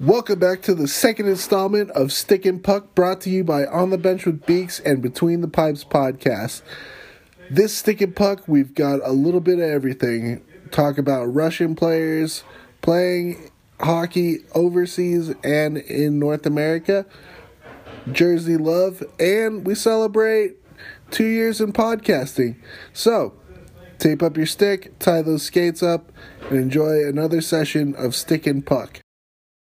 Welcome back to the second installment of Stick and Puck brought to you by On the Bench with Beaks and Between the Pipes podcast. This Stick and Puck, we've got a little bit of everything. Talk about Russian players playing hockey overseas and in North America, Jersey love, and we celebrate two years in podcasting. So, tape up your stick, tie those skates up, and enjoy another session of Stick and Puck.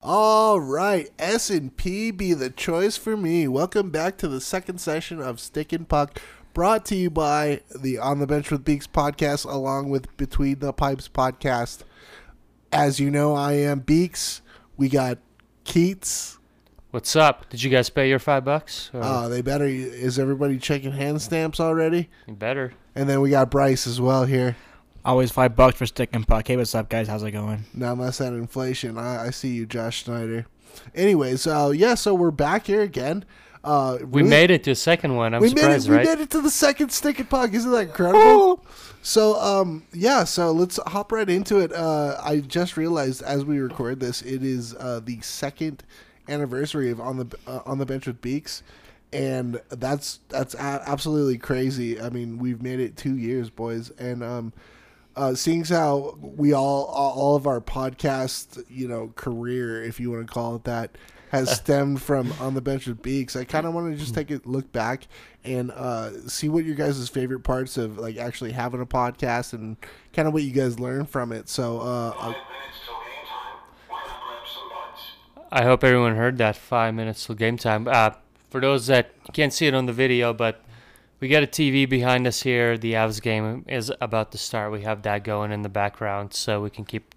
All right, S and P be the choice for me. Welcome back to the second session of Stick and Puck, brought to you by the On the Bench with Beaks podcast, along with Between the Pipes podcast. As you know, I am Beaks. We got Keats. What's up? Did you guys pay your five bucks? Oh, they better. Is everybody checking hand stamps already? you better. And then we got Bryce as well here. Always five bucks for stick and puck. Hey, what's up, guys? How's it going? Now less that inflation. I, I see you, Josh Schneider. Anyways, uh, yeah, so we're back here again. Uh, We really- made it to a second one. I'm we made it. surprised, We made it to the second stick and puck. Isn't that incredible? so, um, yeah. So let's hop right into it. Uh, I just realized as we record this, it is uh, the second anniversary of on the uh, on the bench with Beaks, and that's that's a- absolutely crazy. I mean, we've made it two years, boys, and um. Uh, seeing as how we all all of our podcast, you know, career, if you want to call it that, has stemmed from on the bench with Beaks. I kind of want to just take a look back and uh, see what your guys' favorite parts of like actually having a podcast and kind of what you guys learn from it. So, uh, uh, minutes till game time. Why not grab some buds? I hope everyone heard that five minutes till game time. Uh, for those that can't see it on the video, but we got a TV behind us here. The Avs game is about to start. We have that going in the background so we can keep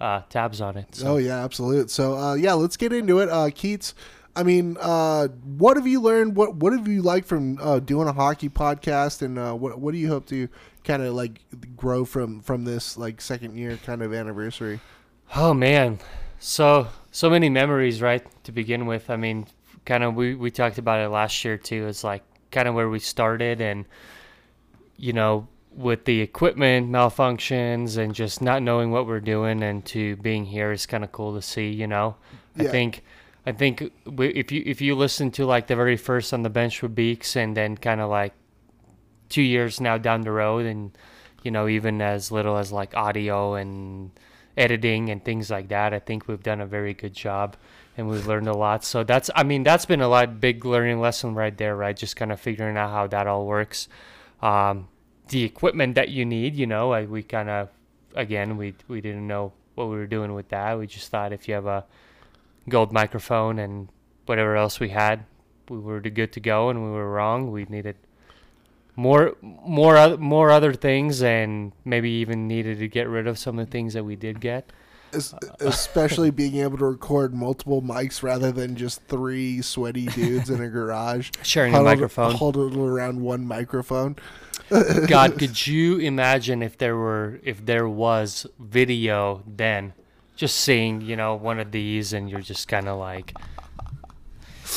uh, tabs on it. So. oh yeah, absolute. So, uh, yeah, let's get into it. Uh, Keats, I mean, uh, what have you learned? What what have you liked from uh, doing a hockey podcast, and uh, what what do you hope to kind of like grow from from this like second year kind of anniversary? Oh man, so so many memories, right? To begin with, I mean, kind of we we talked about it last year too. It's like kind of where we started, and you know, with the equipment malfunctions and just not knowing what we're doing, and to being here is kind of cool to see. You know, I think. I think if you if you listen to like the very first on the bench with Beaks and then kind of like two years now down the road and you know even as little as like audio and editing and things like that i think we've done a very good job and we've learned a lot. So that's i mean that's been a lot big learning lesson right there right? Just kind of figuring out how that all works. Um, the equipment that you need you know I, we kind of again we we didn't know what we were doing with that. We just thought if you have a gold microphone and whatever else we had we were good to go and we were wrong we needed more more more other things and maybe even needed to get rid of some of the things that we did get especially being able to record multiple mics rather than just three sweaty dudes in a garage sharing a microphone huddled around one microphone. god could you imagine if there were if there was video then just seeing you know one of these and you're just kind of like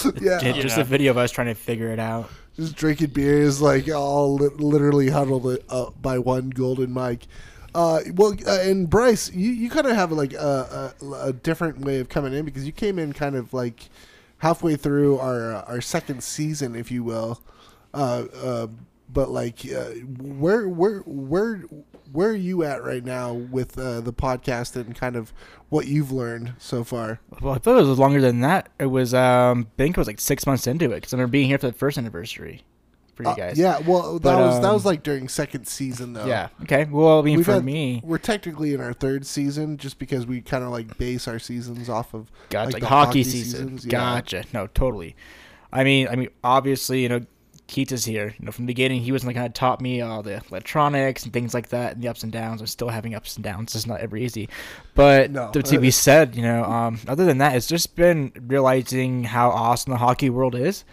yeah, Ju- Just Yeah. a video of us trying to figure it out. just drinking beers, like all literally huddled uh, by one golden mic. Uh, well, uh, and Bryce, you, you kind of have like a, a, a different way of coming in because you came in kind of like halfway through our uh, our second season, if you will. Uh, uh, but like, uh, where where where where are you at right now with the podcast and kind of what you've learned so far? Well, I thought it was longer than that. It was, um, I think it was like six months into it because I remember being here for the first anniversary for you Uh, guys. yeah, well, that But, was that um, was like during second season though. Yeah. Okay. Well, I mean, We've for had- me, we're technically in our third season just because we kind of like base our seasons off of gotcha. like Like, the hockey, hockey season. seasons, yeah. Gotcha. No, totally. I mean, I mean, obviously, you know, Keats is here. You know, from the beginning, he was like kind of taught me all the electronics and things like that, and the ups and downs. I'm still having ups and downs. It's not ever easy, but No. to, to be said, you know, um, other than that, it's just been realizing how awesome the hockey world is.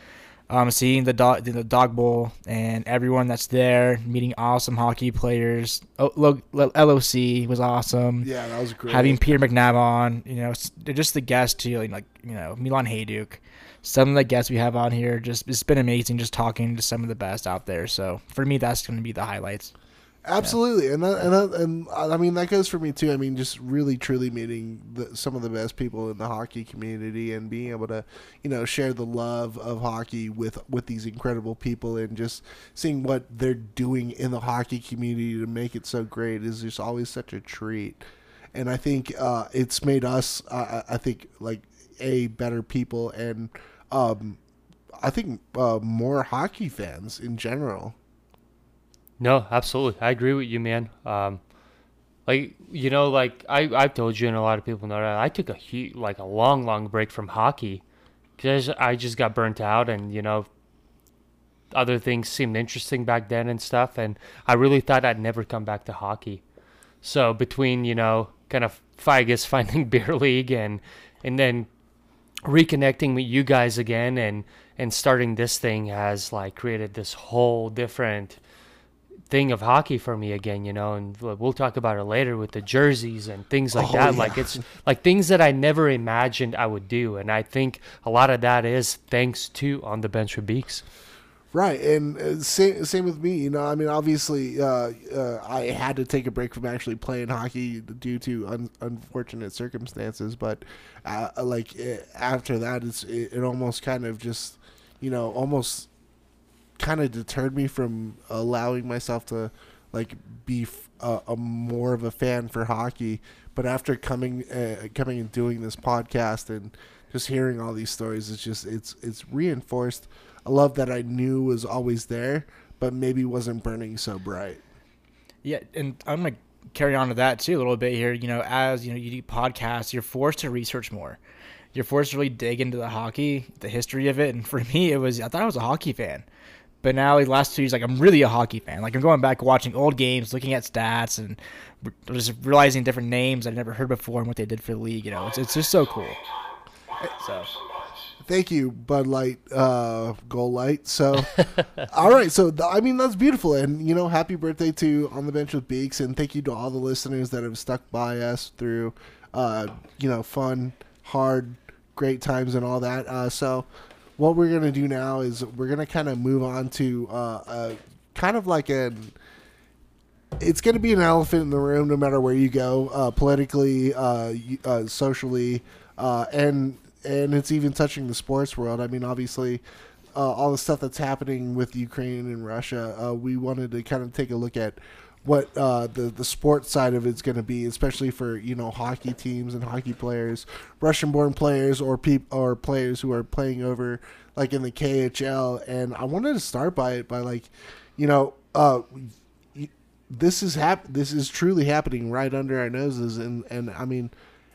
Um, seeing the dog, the dog bowl, and everyone that's there, meeting awesome hockey players. Oh, LOC was awesome Yeah, that was great. having Peter McNab on, you know, just the guests too, like you know Milan Hejduk, some of the guests we have on here, just it's been amazing, just talking to some of the best out there. So for me, that's going to be the highlights. Absolutely, and that, and that, and I mean that goes for me too. I mean, just really truly meeting the, some of the best people in the hockey community and being able to, you know, share the love of hockey with with these incredible people and just seeing what they're doing in the hockey community to make it so great is just always such a treat. And I think uh, it's made us, uh, I think, like a better people and um, I think uh, more hockey fans in general. No, absolutely. I agree with you, man. Um, like you know, like I I've told you, and a lot of people know that I took a huge, like a long, long break from hockey because I just got burnt out, and you know, other things seemed interesting back then and stuff, and I really thought I'd never come back to hockey. So between you know, kind of I finding beer league and and then reconnecting with you guys again and and starting this thing has like created this whole different thing of hockey for me again, you know, and we'll talk about it later with the jerseys and things like Oh, that. yeah. Like it's like things that I never imagined I would do, and I think a lot of that is thanks to on the bench with Beaks. Right, and uh, same same with me. You know, I mean, obviously, uh, uh, I had to take a break from actually playing hockey due to un- unfortunate circumstances. But uh, like uh, after that, it's it, it almost kind of just, you know, almost kind of deterred me from allowing myself to like be a more of a fan for hockey. But after coming uh, coming and doing this podcast and just hearing all these stories, it's just it's it's reinforced a love that I knew was always there, but maybe wasn't burning so bright. Yeah, and I'm gonna carry on to that too a little bit here. You know, as you know, you do podcasts, you're forced to research more. You're forced to really dig into the hockey, the history of it. And for me, it was I thought I was a hockey fan, but now the last two years, like I'm really a hockey fan. Like I'm going back watching old games, looking at stats, and just realizing different names I'd never heard before and what they did for the league. You know, it's it's just so cool. So Thank you, Bud Light, uh, Goal Light. So, all right. So, I mean, that's beautiful. And, you know, happy birthday to On the Bench with Beaks. And thank you to all the listeners that have stuck by us through, uh, you know, fun, hard, great times and all that. Uh, so, what we're to do now is we're to kind of move on to uh, uh, kind of like an it's going to be an elephant in the room no matter where you go, uh, politically, uh, uh, socially, uh, and and it's even touching the sports world. I mean, obviously, uh, all the stuff that's happening with Ukraine and Russia. Uh, we wanted to kind of take a look at what uh, the the sports side of it's going to be, especially for you know hockey teams and hockey players, Russian-born players or peop- or players who are playing over like in the KHL. And I wanted to start by it by like, you know, uh, this is hap- this is truly happening right under our noses, and and I mean,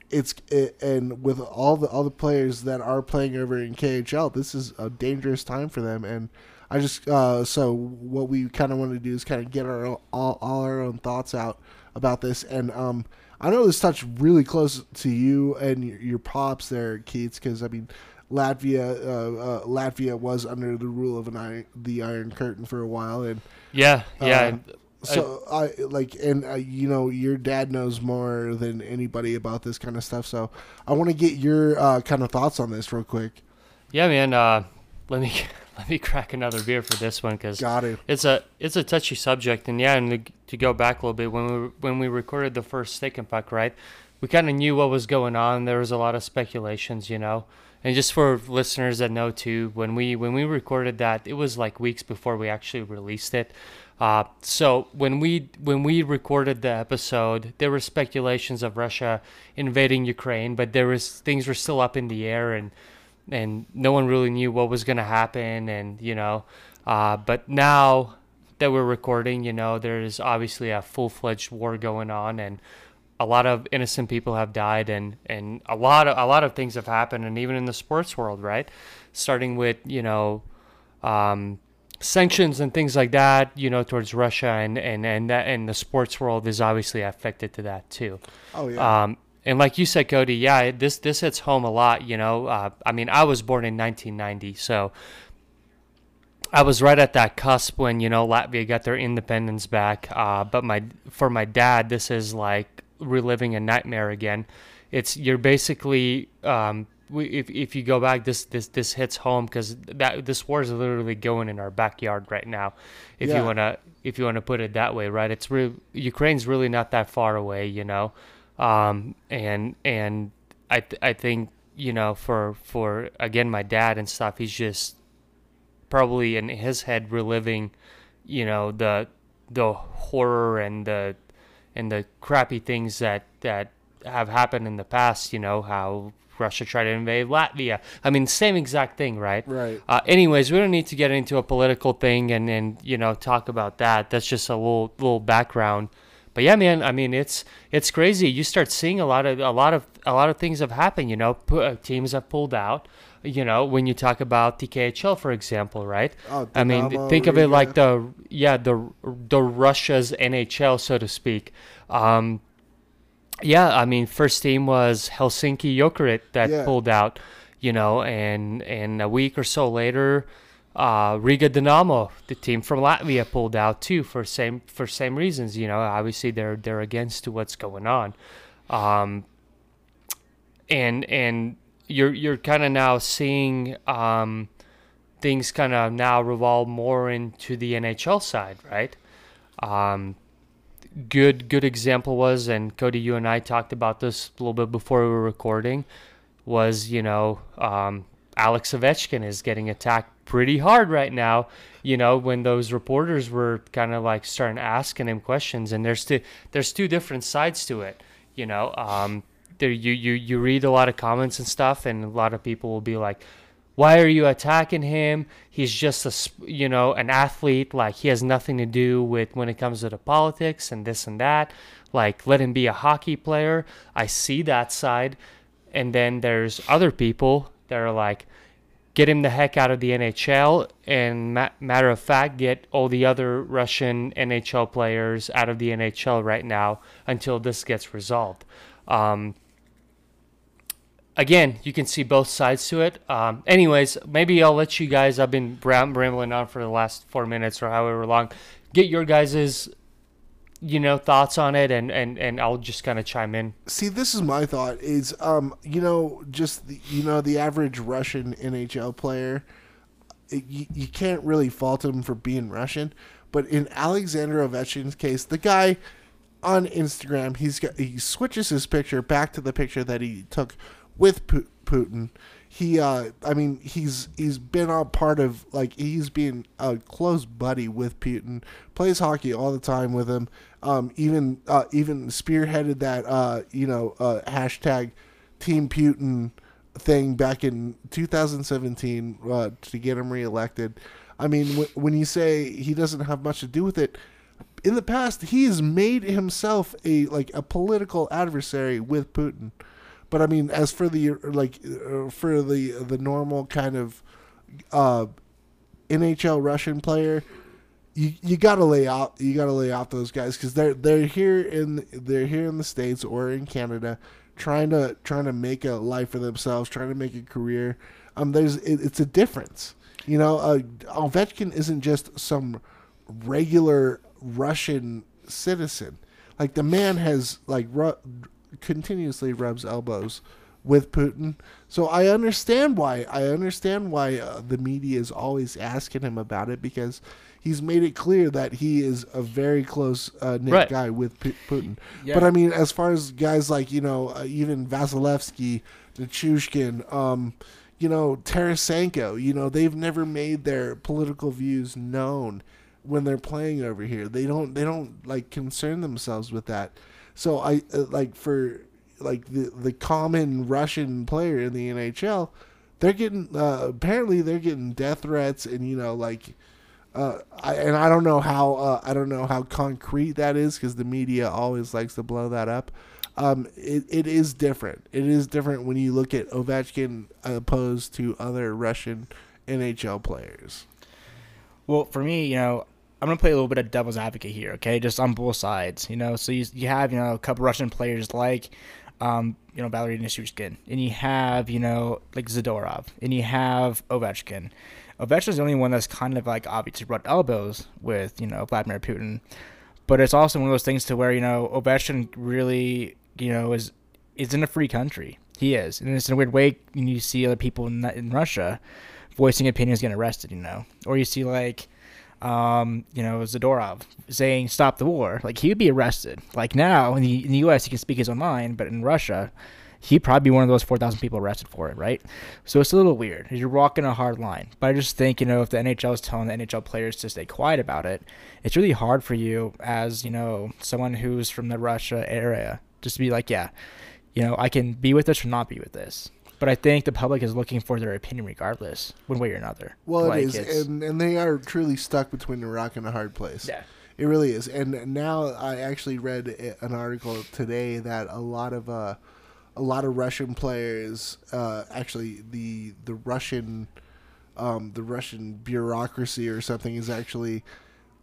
it's it, and with all the all the players that are playing over in KHL, this is a dangerous time for them, and I just uh, so what we kind of want to do is kind of get our all, all our own thoughts out about this, and um, I know this touched really close to you and your, your pops there, Keats, because I mean. Latvia, uh, uh, Latvia was under the rule of an iron, the Iron Curtain for a while, and Yeah, yeah. Uh, and so I, like, and uh, you know, your dad knows more than anybody about this kind of stuff. So I want to get your uh, kind of thoughts on this real quick. Yeah, man. Uh, let me let me crack another beer for this one because to. it's a it's a touchy subject, and yeah, and to, to go back a little bit when we when we recorded the first Stick and Puck, right? We kind of knew what was going on. There was a lot of speculations, you know. And just for listeners that know too, when we when we recorded that, it was like weeks before we actually released it. Uh, so when we when we recorded the episode, there were speculations of Russia invading Ukraine, but there was things were still up in the air, and and no one really knew what was going to happen, and you know. Uh, but now that we're recording, you know, there is obviously a full fledged war going on, and a lot of innocent people have died, and and a lot of a lot of things have happened, and even in the sports world, right? Starting with you know. Um, sanctions and things like that, you know, towards Russia and and and that and the sports world is obviously affected to that too. Oh yeah. Um, and like you said, Cody, yeah, this this hits home a lot. You know, uh, I mean, I was born in 1990, so I was right at that cusp when you know Latvia got their independence back. Uh, but my for my dad, this is like reliving a nightmare again. It's you're basically um, we, if if you go back, this this this hits home because that this war is literally going in our backyard right now. If Yeah. you wanna if you wanna put it that way, right? It's real. Ukraine's really not that far away, you know, um, and and I th- I think you know for for again my dad and stuff, he's just probably in his head reliving, you know, the the horror and the and the crappy things that that have happened in the past. You know how Russia tried to invade Latvia. I mean, same exact thing, right? Right. Uh, anyways, we don't need to get into a political thing and and you know talk about that. That's just a little little background. But yeah, man. I mean, it's it's crazy. You start seeing a lot of a lot of a lot of things have happened. You know, Pu- uh, teams have pulled out. You know, when you talk about TKHL, for example, right? Oh, I mean, Dynamo think of it like the yeah the the Russia's NHL, so to speak. Um, yeah, I mean, first team was Helsinki Jokerit that Yeah. pulled out, you know, and and a week or so later, uh, Riga Dynamo, the team from Latvia, pulled out too for same for same reasons. You know, obviously they're they're against to what's going on, um, and and you're you're kind of now seeing um, things kind of now revolve more into the NHL side, right? Um, good good example was, and Cody, you and I talked about this a little bit before we were recording, was you know um, Alex Ovechkin is getting attacked pretty hard right now. You know when those reporters were kind of like starting asking him questions, and there's two there's two different sides to it. You know, um, there you you you read a lot of comments and stuff, and a lot of people will be like, why are you attacking him? He's just a you know an athlete. Like he has nothing to do with when it comes to the politics and this and that. Like let him be a hockey player. I see that side, and then there's other people that are like, get him the heck out of the NHL. And ma- matter of fact, get all the other Russian NHL players out of the NHL right now until this gets resolved. Um, again, you can see both sides to it. Um, anyways, maybe I'll let you guys. I've been ram- rambling on for the last four minutes or however long. Get your guys's, you know, thoughts on it, and and and I'll just kind of chime in. See, this is my thought. Is um, you know, just the, you know, the average Russian NHL player, it, you, you can't really fault him for being Russian. But in Alexander Ovechkin's case, the guy on Instagram, he's got he switches his picture back to the picture that he took with Pu- Putin. He, uh, I mean, he's he's been a part of like he's been a close buddy with Putin. Plays hockey all the time with him. Um, even uh, even spearheaded that uh, you know uh, hashtag Team Putin thing back in 2017 uh, to get him reelected. I mean, w- when you say he doesn't have much to do with it, in the past he has made himself a like a political adversary with Putin. But I mean, as for the like uh, for the the normal kind of uh, NHL Russian player, you you gotta lay out you gotta lay out those guys because they're they're here in they're here in the states or in Canada trying to trying to make a life for themselves, trying to make a career. Um, there's it, it's a difference. You know, uh, Ovechkin isn't just some regular Russian citizen. Like the man has like ru- continuously rubs elbows with Putin. So I understand why I understand why uh, the media is always asking him about it because he's made it clear that he is a very close uh, knit Right. guy with P- Putin. Yeah. But I mean, as far as guys like you know, uh, even Vasilevskiy, Nichushkin, um, you know, Tarasenko, you know, they've never made their political views known when they're playing over here. They don't they don't like concern themselves with that. So I uh, like for like the the common Russian player in the NHL, they're getting uh, apparently they're getting death threats and you know like uh, I, and I don't know how uh, I don't know how concrete that is because the media always likes to blow that up. Um, it, it is different. It is different when you look at Ovechkin opposed to other Russian NHL players. Well, for me, you know, I'm gonna play a little bit of devil's advocate here, okay? Just on both sides, you know. So you you have you know a couple Russian players like, um, you know, Valery Nichushkin, and you have you know like Zadorov, and you have Ovechkin. Ovechkin's the only one that's kind of like obviously rubbed elbows with you know Vladimir Putin, but it's also one of those things to where you know Ovechkin really you know is is in a free country, He is, and it's in a weird way. when You see other people in, in Russia voicing opinions getting arrested, you know, or you see like, um, you know, Zadorov saying "Stop the war." Like he would be arrested. Like now in the in the U.S. he can speak his own mind, but in Russia, he'd probably be one of those four thousand people arrested for it, right? So it's a little weird. You're walking a hard line. But I just think you know if the NHL is telling the NHL players to stay quiet about it, it's really hard for you as you know someone who's from the Russia area just to be like, yeah, you know, I can be with this or not be with this. But I think the public is looking for their opinion regardless, one way or another. Well, Like, it is, it's- and and they are truly stuck between a rock and a hard place. Yeah. It really is. And now I actually read an article today that a lot of uh, a lot of Russian players, uh, actually the the Russian um, the Russian bureaucracy or something is actually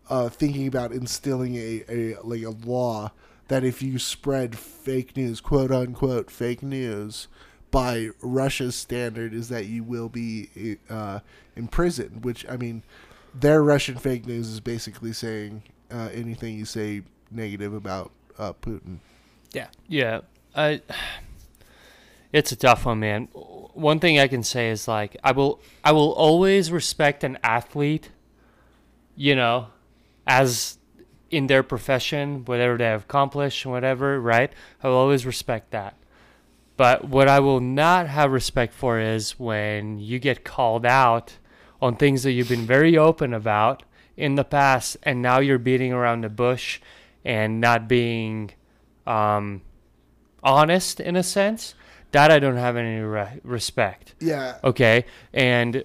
uh, thinking about instilling a, a like a law that if you spread fake news, quote unquote fake news, by Russia's standard, is that you will be uh, imprisoned. Which I mean, their Russian fake news is basically saying uh, anything you say negative about uh, Putin. yeah. Yeah, I. It's a tough one, man. One thing I can say is like I will I will always respect an athlete, you know, as in their profession, whatever they have accomplished, and whatever, right? I will always respect that. But what I will not have respect for is when you get called out on things that you've been very open about in the past, and now you're beating around the bush and not being um, honest in a sense. That I don't have any re- respect. Yeah, Okay, and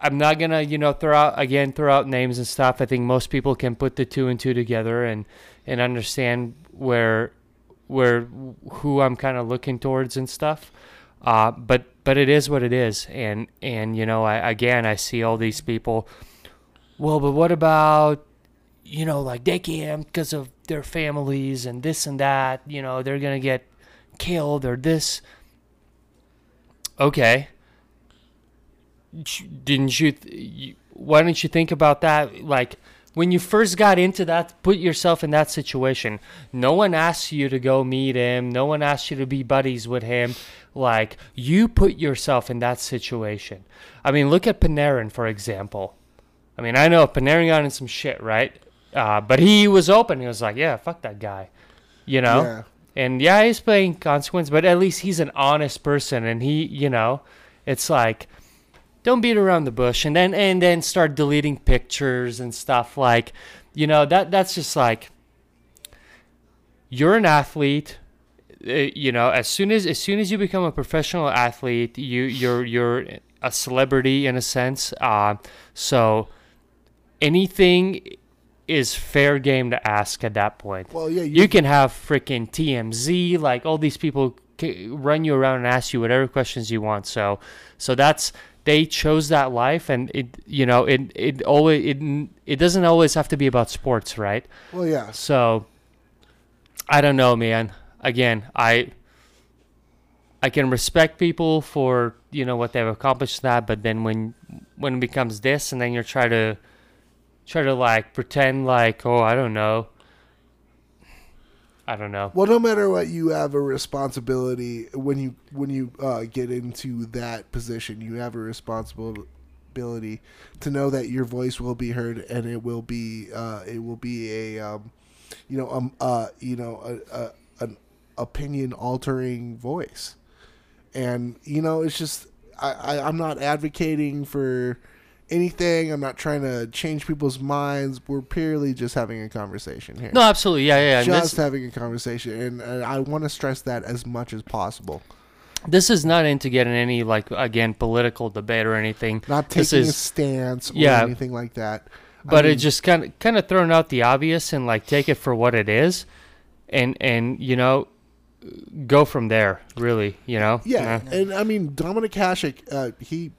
I'm not gonna, you know, throw out again, throw out names and stuff. I think most people can put the two and two together and and understand where where who I'm kind of looking towards and stuff. Uh, but but it is what it is, and and you know, I again I see all these people. Well, but what about you know, like they can't because of their families and this and that. You know, they're gonna get killed or this. Okay. Didn't you? Why don't you think about that? Like when you first got into that, put yourself in that situation. No one asked you to go meet him. No one asked you to be buddies with him. Like you put yourself in that situation. I mean, look at Panarin for example. I mean, I know Panarin got in some shit, right? Uh, but he was open. He was like, "Yeah, fuck that guy," you know. Yeah. And yeah, he's playing consequence, but at least he's an honest person, and he, you know, it's like, don't beat around the bush, and then and then start deleting pictures and stuff like, you know, that that's just like, you're an athlete. uh, You know, as soon as as soon as you become a professional athlete, you you're you're a celebrity in a sense. Uh, so anything is fair game to ask at that point. Well, yeah, you- you can have freaking TMZ, like all these people run you around and ask you whatever questions you want. So, so that's they chose that life, and it you know it it always it it doesn't always have to be about sports, right? well, yeah. So, I don't know, man. Again, I I can respect people for you know what they've accomplished that, but then when when it becomes this, and then you're trying to try to like pretend like oh I don't know, I don't know. Well, no matter what, you have a responsibility when you when you uh, get into that position. You have a responsibility to know that your voice will be heard, and it will be uh, it will be a um, you know um uh you know a, a an opinion altering voice, and you know it's just I, I I'm not advocating for anything. I'm not trying to change people's minds. We're purely just having a conversation here No, absolutely, yeah, yeah. yeah. Just having a conversation, and, and I want to stress that as much as possible. this is not into getting any like again political debate or anything. Not This taking a stance or yeah. anything like that. I but mean, it just kind of kind of throwing out the obvious and like take it for what it is, and and you know, go from there. Really, you know. yeah, Uh, and I mean Dominik Hasek, uh, he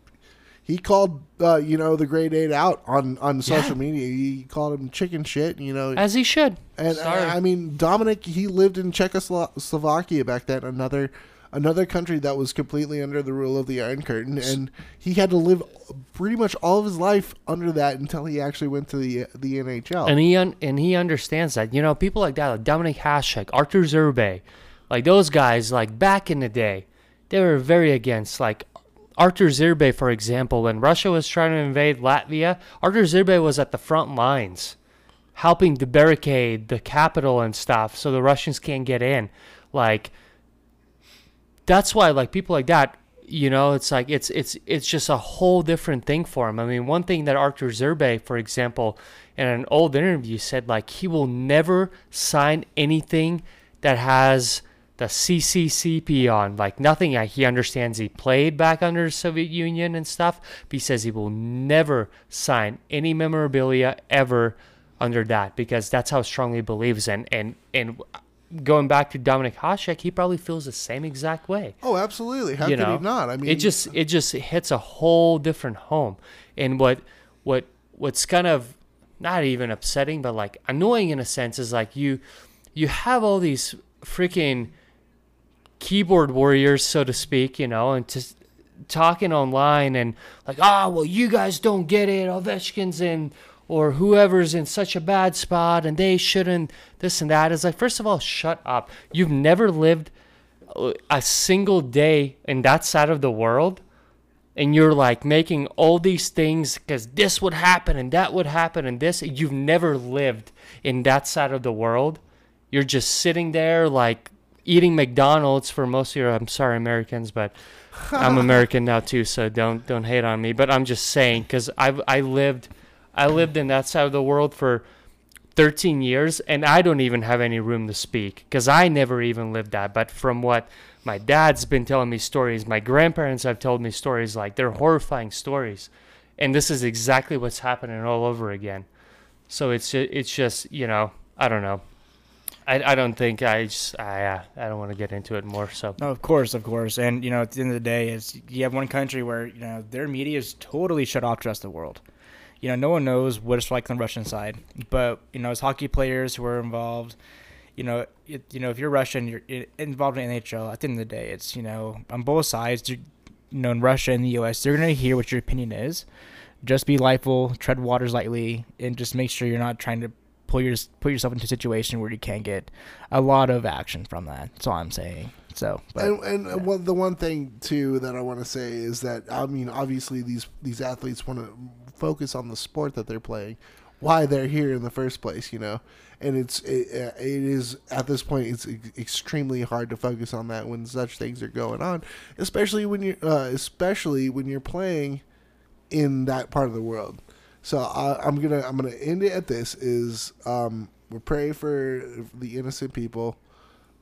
he called uh, you know the Great Eight out on on social media. He called him chicken shit. You know, as he should. and. I, I mean Dominik, he lived in Czechoslovakia back then, another another country that was completely under the rule of the Iron Curtain, and he had to live pretty much all of his life under that until he actually went to the the NHL. and he un- and he understands that. You know, people like that, like Dominik Hasek, Arturs Irbe, Like those guys, like back in the day, they were very against. Like Arturs Irbe, for example, when Russia was trying to invade Latvia, Arturs Irbe was at the front lines, helping to barricade the capital and stuff, so the Russians can't get in. Like that's why, like people like that, you know, it's like it's it's it's just a whole different thing for him. I mean, one thing that Arturs Irbe, for example, in an old interview said, like he will never sign anything that has the CCCP on. Like nothing. He understands he played back under the Soviet Union and stuff. But he says he will never sign any memorabilia ever under that because that's how strongly he believes in. And and going back to Dominik Hasek, he probably feels the same exact way Oh, absolutely. How you could know he not? I mean, it just it just hits a whole different home and what what what's kind of not even upsetting but like annoying in a sense is like you you have all these freaking keyboard warriors so to speak you know and just talking online and like ah well you guys don't get it. Ovechkin's in or whoever's in such a bad spot and they shouldn't this and that. Is like first of all shut up. You've never lived a single day in that side of the world and you're like making all these things because this would happen and that would happen and this. You've never lived in that side of the world. You're just sitting there like eating mcdonald's for most of your i'm sorry americans but i'm american now too so don't don't hate on me but i'm just saying because i i lived i lived in that side of the world for 13 years and I don't even have any room to speak because I never even lived that. But from what my dad's been telling me stories, my grandparents have told me stories like they're horrifying stories. And this is exactly what's happening all over again. So it's it's just, you know, I don't know. I, I don't think I just I uh, I don't want to get into it more. So No, of course, of course, and you know, at the end of the day, is you have one country where you know their media is totally shut off to the rest of the world. You know, no one knows what it's like on the Russian side, but you know, as hockey players who are involved, you know, it, you know, if you're Russian, you're involved in NHL. At the end of the day, it's you know, on both sides, you know, in Russia and the U.S., they're gonna hear what your opinion is. Just be lightful, tread waters lightly, and just make sure you're not trying to pull your put yourself into a situation where you can't get a lot of action from that. That's all I'm saying. So, but, and and one, the one thing too that I want to say is that I mean, obviously these these athletes want to focus on the sport that they're playing, why they're here in the first place, you know. And it's it, uh, it is at this point it's extremely hard to focus on that when such things are going on, especially when you uh, especially when you're playing in that part of the world. So I, I'm gonna I'm gonna end it at this is um, we pray for the innocent people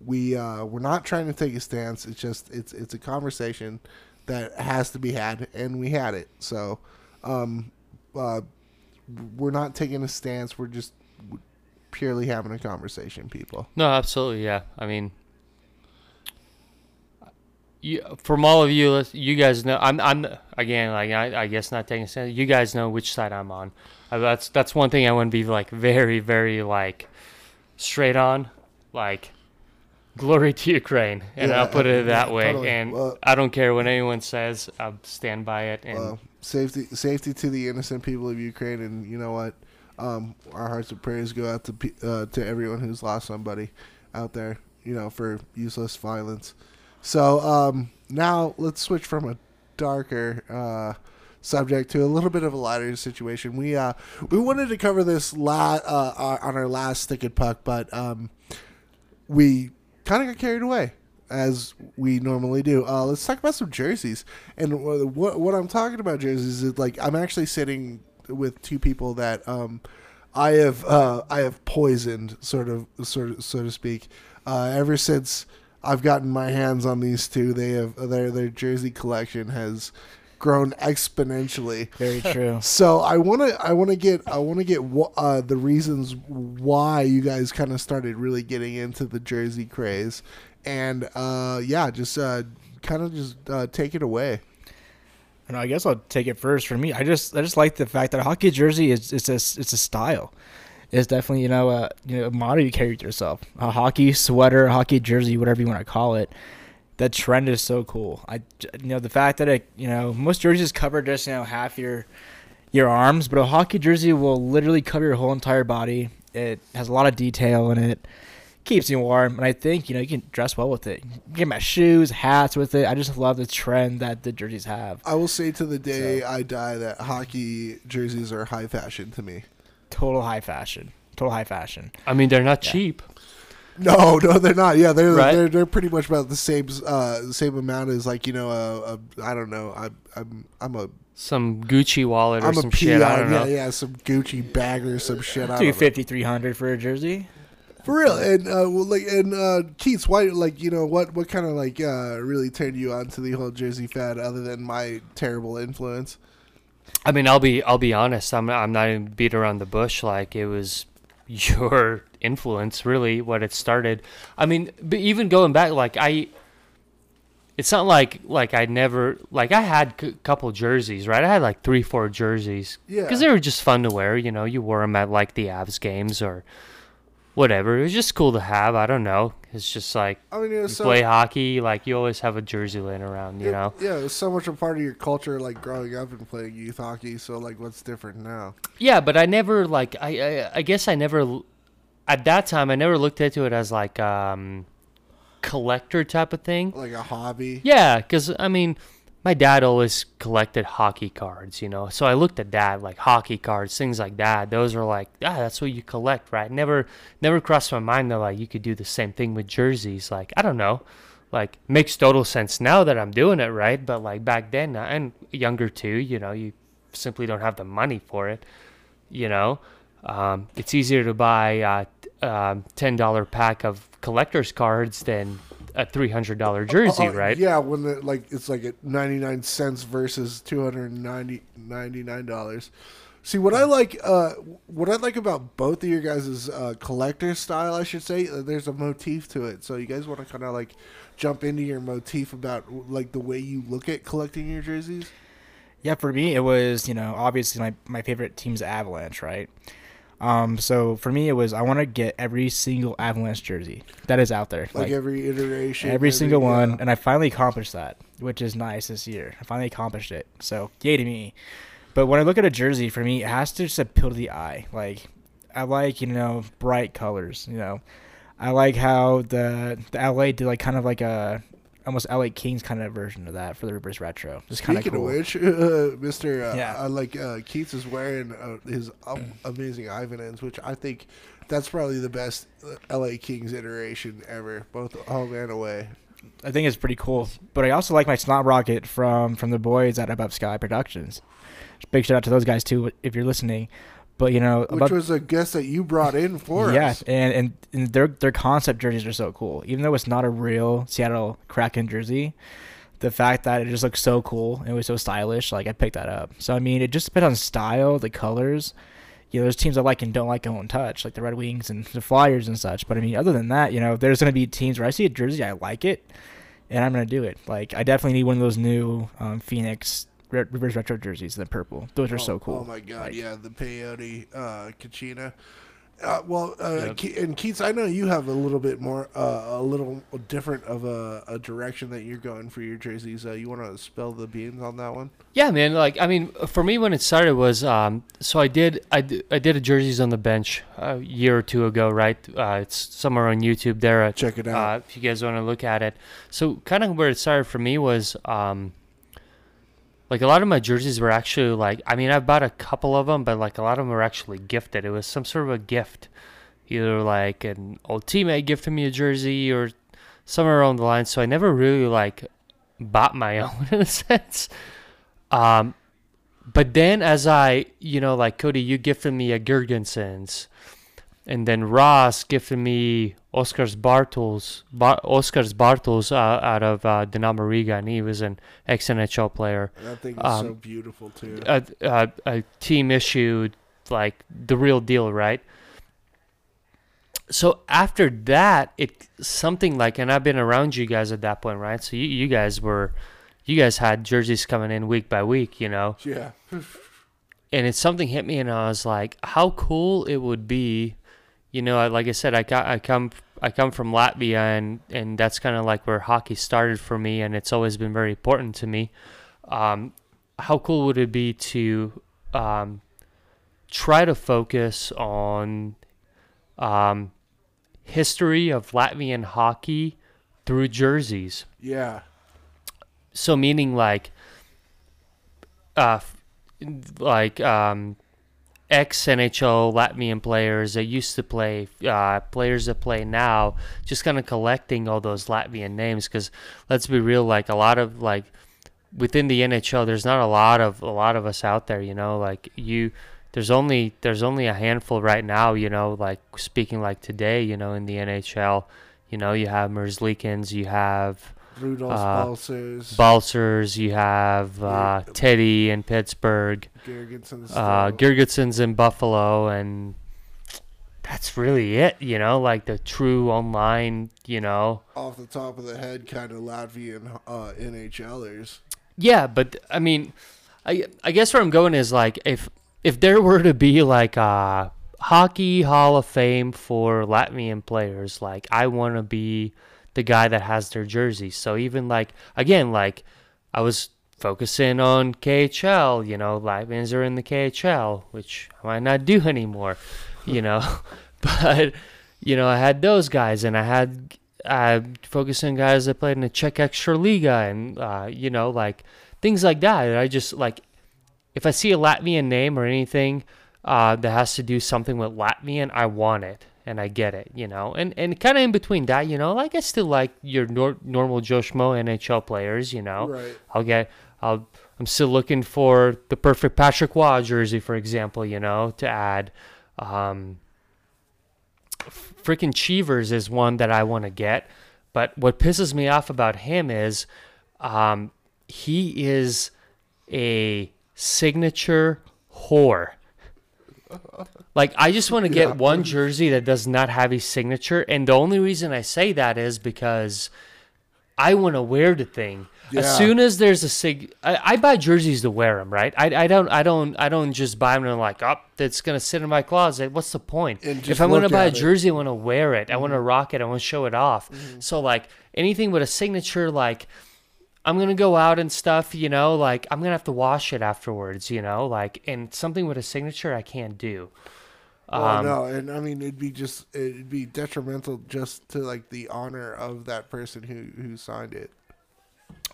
we uh, we're not trying to take a stance. It's just it's it's a conversation that has to be had, and we had it. So um, uh, we're not taking a stance. We're just purely having a conversation, people. No, absolutely, yeah. I mean, you, from all of you, you guys know. I'm, I'm again, like I, I guess not taking a stand. You guys know which side I'm on. Uh, that's that's one thing I want to be like very, very like straight on, like glory to Ukraine, and Yeah, I'll put it yeah, that way. totally. And I don't care what anyone says. I'll stand by it. And Uh, safety safety to the innocent people of Ukraine, and you know what? Um, our hearts and prayers go out to uh, to everyone who's lost somebody out there. You know, for useless violence. So um, now let's switch from a darker uh, subject to a little bit of a lighter situation. We uh, we wanted to cover this la- uh, uh, on our last stick and puck, but um, we kind of got carried away as we normally do. Uh, let's talk about some jerseys. And what what I'm talking about jerseys is like I'm actually sitting with two people that um, I have uh, I have poisoned, sort of sort of so to speak. Uh, ever since I've gotten my hands on these two, they have their their jersey collection has grown exponentially. very true. So I want to I want to get I want to get uh, the reasons why you guys kind of started really getting into the jersey craze, and uh, yeah, just uh, kind of just uh, take it away. And I guess I'll take it first. For me, I just I just like the fact that a hockey jersey is it's a it's a style. It's definitely you know a you know a motto you carry yourself. A hockey sweater, a hockey jersey, whatever you want to call it. That trend is so cool. I you know the fact that it you know most jerseys cover just you know half your your arms, but a hockey jersey will literally cover your whole entire body. It has a lot of detail in it. keeps you warm, and I think you know you can dress well with it. You can get my shoes, hats with it. I just love the trend that the jerseys have. I will say to the day I die that hockey jerseys are high fashion to me. Total high fashion. Total high fashion. I mean, they're not cheap. No, no, they're not. Yeah, they're Right. they're, they're pretty much about the same uh same amount as like you know a, a I don't know I I'm I'm a Some Gucci wallet or I'm a some shit. I don't Yeah, know. yeah, some Gucci bag or some shit. I don't Two fifty, three hundred for a jersey. For real, and uh, well, like, and uh, Keats, why, like, you know, what, what kind of like uh, really turned you on to the whole Jersey fad, other than my terrible influence? I mean, I'll be I'll be honest. I'm I'm not even beat around the bush. Like it was your influence, really, what it started. I mean, but even going back, like I, it's not like like I never like I had a couple jerseys, right? I had like three, four jerseys, Yeah. because they were just fun to wear. You know, you wore them at like the Avs games or whatever. It was just cool to have. I don't know. It's just like I mean, it you so, play hockey, like you always have a jersey laying around. You it- know. yeah, it was so much a part of your culture, like growing up and playing youth hockey. So, like, what's different now? Yeah, but I never like I I, I guess I never at that time I never looked into it as like um collector type of thing. Like a hobby? Yeah, cuz I mean my dad always collected hockey cards, you know. So I looked at that like hockey cards, things like that. Those are like ah that's what you collect, right? Never never crossed my mind that like you could do the same thing with jerseys. Like I don't know. Like makes total sense now that I'm doing it, right? But like back then uh, and younger too, you know, you simply don't have the money for it you know um, it's easier to buy a um, $10 pack of collector's cards than a $300 jersey Uh, right Yeah, when the, like it's like at ninety nine cents versus two hundred ninety ninety nine dollars. See what I like, uh, what I like about both of your guys' uh, collector style, I should say. Uh, there's a motif to it, so you guys want to kind of like jump into your motif about like the way you look at collecting your jerseys. Yeah, for me it was, you know, obviously my, my favorite team's Avalanche, right? Um, so for me it was I want to get every single Avalanche jersey that is out there. Like, every iteration, every single yeah. one, and I finally accomplished that, which is nice this year. I finally accomplished it, so yay to me. But when I look at a jersey, for me, it has to just appeal to the eye. Like, I like you know bright colors. You know, I like how the the LA did like kind of like a almost LA Kings kind of version of that for the reverse retro. Just kind of Speaking cool. of which, uh, Mister, uh, Yeah. I like uh, Keats is wearing uh, his um, amazing Ivanans, which I think that's probably the best uh, L.A. Kings iteration ever, both home and away. I think it's pretty cool. But I also like my Snot Rocket from from the boys at Above Sky Productions. Big shout out to those guys too if you're listening. But you know, Which Above- was a guest that you brought in for yeah, us. and, and and their their concept jerseys are so cool. Even though it's not a real Seattle Kraken jersey, the fact that it just looks so cool and it was so stylish, like I picked that up. So I mean, it just depends on style, the colors. You know, there's teams I like and don't like and won't touch, like the Red Wings and the Flyers and such. But I mean, other than that, you know, there's gonna be teams where I see a jersey, I like it, and I'm gonna do it. Like I definitely need one of those new um, Phoenix re- reverse retro jerseys, the purple. Those are Oh, so cool. Oh my god, Like, yeah, the peyote uh, Kachina. Uh, well, uh, Yep. And Keats, I know you have a little bit more, uh, a little different of a, a direction that you're going for your jerseys. Uh, you want to spell the beans on that one? Yeah, man. Like, I mean, for me, when it started was, um, so I did, I did, I did a jerseys on the bench a year or two ago, right? Uh, it's somewhere on YouTube there. Uh, Check it out. Uh, if you guys want to look at it. So, kind of where it started for me was, um, like a lot of my jerseys were actually like, I mean, I bought a couple of them, but like a lot of them were actually gifted. It was some sort of a gift, either like an old teammate gifted me a jersey or somewhere along the line. So I never really like bought my own in a sense. Um, but then as I, you know, like Cody, you gifted me a Girgensons, and then Ross gifted me Oskars Bartulis, Bar- Oskars Bartulis uh, out of uh, Dinamo Riga, and he was an ex NHL player. That thing is um, so beautiful too. A, a, a team issued, like the real deal, right? So after that, it something like, and I've been around you guys at that point, right? So you, you guys were, you guys had jerseys coming in week by week, you know, yeah, and it's something hit me, and I was like, how cool it would be, you know. I- Like I said, I got, I come, I come from Latvia, and and that's kind of like where hockey started for me, and it's always been very important to me. Um, how cool would it be to um, try to focus on um, history of Latvian hockey through jerseys. Yeah. So meaning like, uh, like um, ex NHL Latvian players that used to play, uh, players that play now, just kind of collecting all those Latvian names. Because let's be real, like a lot of like within the NHL, there's not a lot of a lot of us out there. You know, like you. There's only there's only a handful right now. You know, like speaking like today. You know, in the NHL, you know, you have Merzlikins, you have Rudolph Uh, Balcers, Balcers, you have uh, Teddy in Pittsburgh, Girgensons. uh, in Buffalo, and that's really it. You know, like the true online. You know, off the top of the head, kind of Latvian uh, NHLers. yeah, but I mean, I I guess where I'm going is like if if there were to be like a hockey Hall of Fame for Latvian players, like I want to be the guy that has their jerseys. So even like again, like I was focusing on KHL, you know, Latvians are in the KHL, which I might not do anymore, you know, but you know, I had those guys and I had I focused on guys that played in the Czech Extra Liga and uh, you know, like things like that. I just like if I see a Latvian name or anything uh, that has to do something with Latvian, I want it and I get it, you know. And and kind of in between that, you know, like I still like your nor- normal Joe Schmo NHL players, you know. Right. I'll get I'll I'm still looking for the perfect Patrick Roy jersey, for example, you know, to add. Um, freaking Cheevers is one that I want to get, but what pisses me off about him is, um, he is a signature whore. Like I just want to get Yeah. one jersey that does not have his signature, and the only reason I say that is because I want to wear the thing. Yeah. As soon as there's a sig, I, I buy jerseys to wear them, right? I, I don't I don't I don't just buy them and I'm like, oh, that's gonna sit in my closet. What's the point? If I'm gonna buy a at it. jersey, I want to wear it. I want to rock it. I want to show it off. Mm-hmm. So like anything with a signature, like I'm gonna go out and stuff, you know, like I'm gonna have to wash it afterwards, you know, like and something with a signature I can't do. Well, Um, no, and I mean it'd be just it'd be detrimental just to like the honor of that person who who signed it.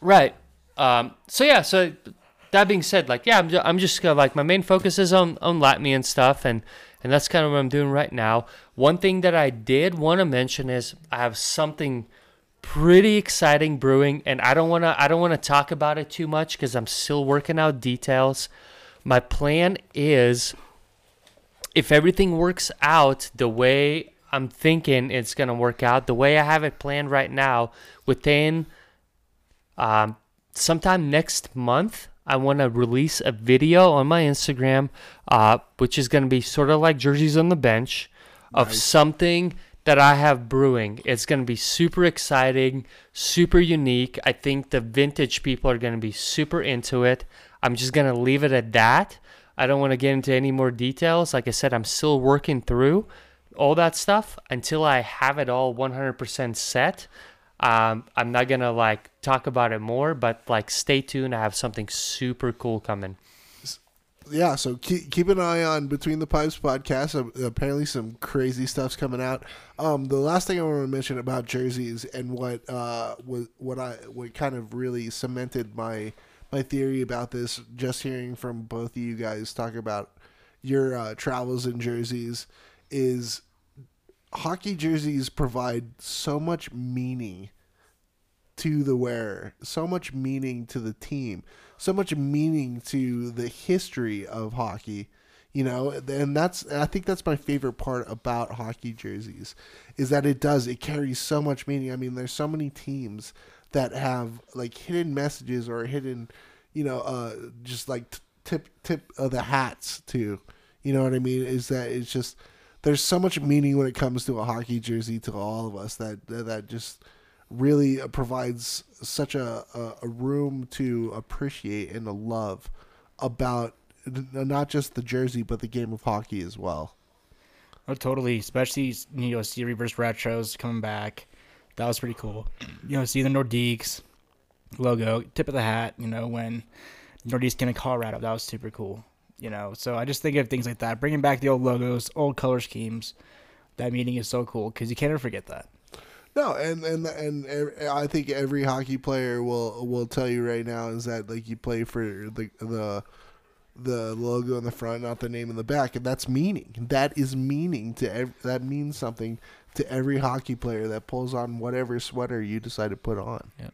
Right. Um, so yeah. So that being said, like yeah, I'm, ju- I'm just gonna like my main focus is on on Latvian stuff, and and that's kind of what I'm doing right now. One thing that I did want to mention is I have something pretty exciting brewing, and I don't wanna I don't wanna talk about it too much because I'm still working out details. My plan is if everything works out the way I'm thinking it's gonna work out, the way I have it planned right now, within um, sometime next month, I want to release a video on my Instagram, uh, which is going to be sort of like jerseys on the bench, of something that I have brewing. It's going to be super exciting, super unique. I think the vintage people are going to be super into it. I'm just going to leave it at that. I don't want to get into any more details. Like I said, I'm still working through all that stuff until I have it all 100% set. Um, I'm not gonna like talk about it more, but like stay tuned. I have something super cool coming. Yeah, so keep keep an eye on Between the Pipes podcast. Uh, apparently, some crazy stuff's coming out. Um, the last thing I want to mention about jerseys and what uh was what I what kind of really cemented my my theory about this. Just hearing from both of you guys talk about your uh, travels in jerseys is hockey jerseys provide so much meaning to the wearer, so much meaning to the team, so much meaning to the history of hockey. You know, and that's I think that's my favorite part about hockey jerseys is that it does it carries so much meaning. I mean, there's so many teams that have like hidden messages or hidden, you know, uh just like tip tip of the hats too. You know what I mean? Is that it's just there's so much meaning when it comes to a hockey jersey to all of us that, that just really uh, provides such a, a, a room to appreciate and to love about not just the jersey but the game of hockey as well. Oh, totally. Especially you know, see reverse retros coming back. That was pretty cool. You know, see the Nordiques logo, tip of the hat. You know, when Nordiques came to Colorado, that was super cool. You know, so I just think of things like that, bringing back the old logos, old color schemes. that meaning is so cool because you can't ever forget that. No, and and and I think every hockey player will will tell you right now is that like you play for the the the logo in the front, not the name in the back, and that's meaning. That is meaning to ev- that means something to every hockey player that pulls on whatever sweater you decide to put on. Yeah,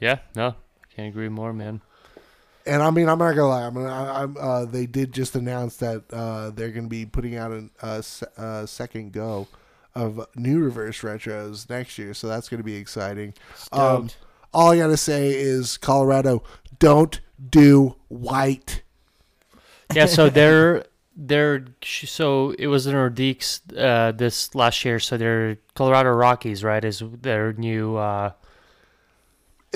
Yeah. no, can't agree more, man. And I mean, I'm not gonna lie. I'm, gonna, I, I'm uh, they did just announce that uh, they're gonna be putting out a se- uh, second go of new reverse retros next year, so that's gonna be exciting. Um, all I gotta say is Colorado, don't do white. Yeah, so they're they're so it was in Nordiques uh, this last year. So they're Colorado Rockies, right? Is their new uh,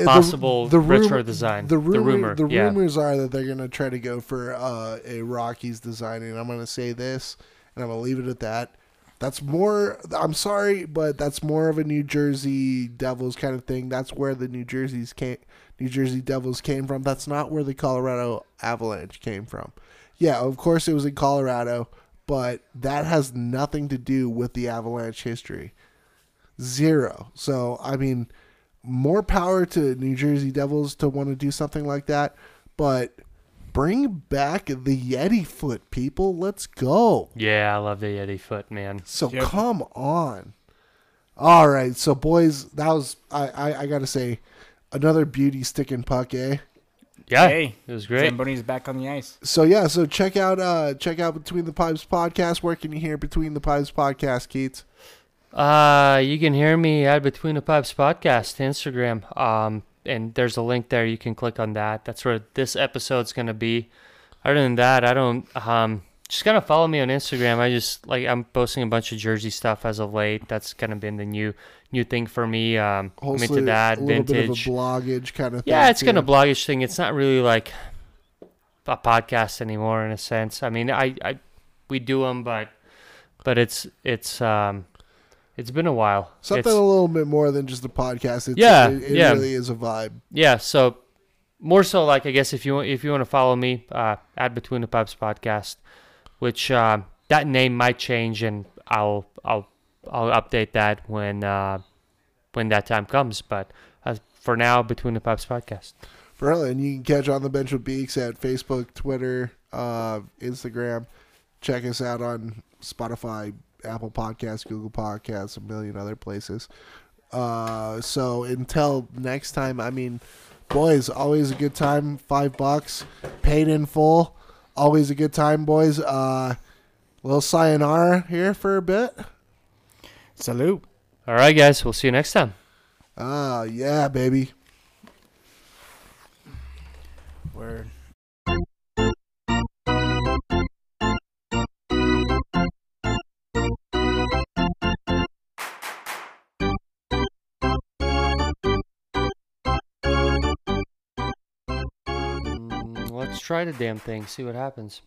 Possible retro rumor- design. The The rumor, rumor, the yeah. rumors are that they're gonna try to go for uh, a Rockies design, and I'm gonna say this, and I'm gonna leave it at that. That's more. I'm sorry, but that's more of a New Jersey Devils kind of thing. That's where the New Jersey's came, New Jersey Devils came from. That's not where the Colorado Avalanche came from. Yeah, of course it was in Colorado, but that has nothing to do with the Avalanche history. Zero. So I mean, more power to New Jersey Devils to want to do something like that, but bring back the Yeti foot, people. Let's go. yeah, I love the Yeti foot, man. So Yep. come on. All right, so boys, that was I, I I gotta say another beauty stick and puck, eh? Yeah, Hey, it was great. Zamboni's back on the ice. So yeah, so check out uh check out Between the Pipes podcast. Where can you hear Between the Pipes podcast, Keats? Uh, you can hear me at Between the Pipes podcast, Instagram. Um, and there's a link there. You can click on that. That's where this episode's gonna be. Other than that, I don't. Um, just kind of follow me on Instagram. I just like I'm posting a bunch of Jersey stuff as of late. That's kind of been the new new thing for me. Um, I'm Hopefully into that a little bit of a vintage. bloggage kind of thing. Yeah, it's kind of too. blogish thing. It's not really like a podcast anymore in a sense. I mean, I, I we do them, but but it's it's um it's been a while. something It's- a little bit more than just a podcast. It's, Yeah, it, it yeah. really is a vibe. yeah. So more so, like I guess if you want if you want to follow me uh, at Between the Pipes podcast, which uh, that name might change, and I'll I'll I'll update that when uh, when that time comes. But uh, for now, Between the Pipes podcast. Really, and you can catch on the bench with Beaks at Facebook, Twitter, uh, Instagram. Check us out on Spotify, Apple Podcasts, Google Podcasts, a million other places. Uh, so until next time, I mean, boys, always a good time. Five bucks, paid in full. Always a good time, boys. Uh, little sayonara here for a bit. Salute. All right, guys. We'll see you next time. Ah, yeah, baby. Word. Try the damn thing. See what happens.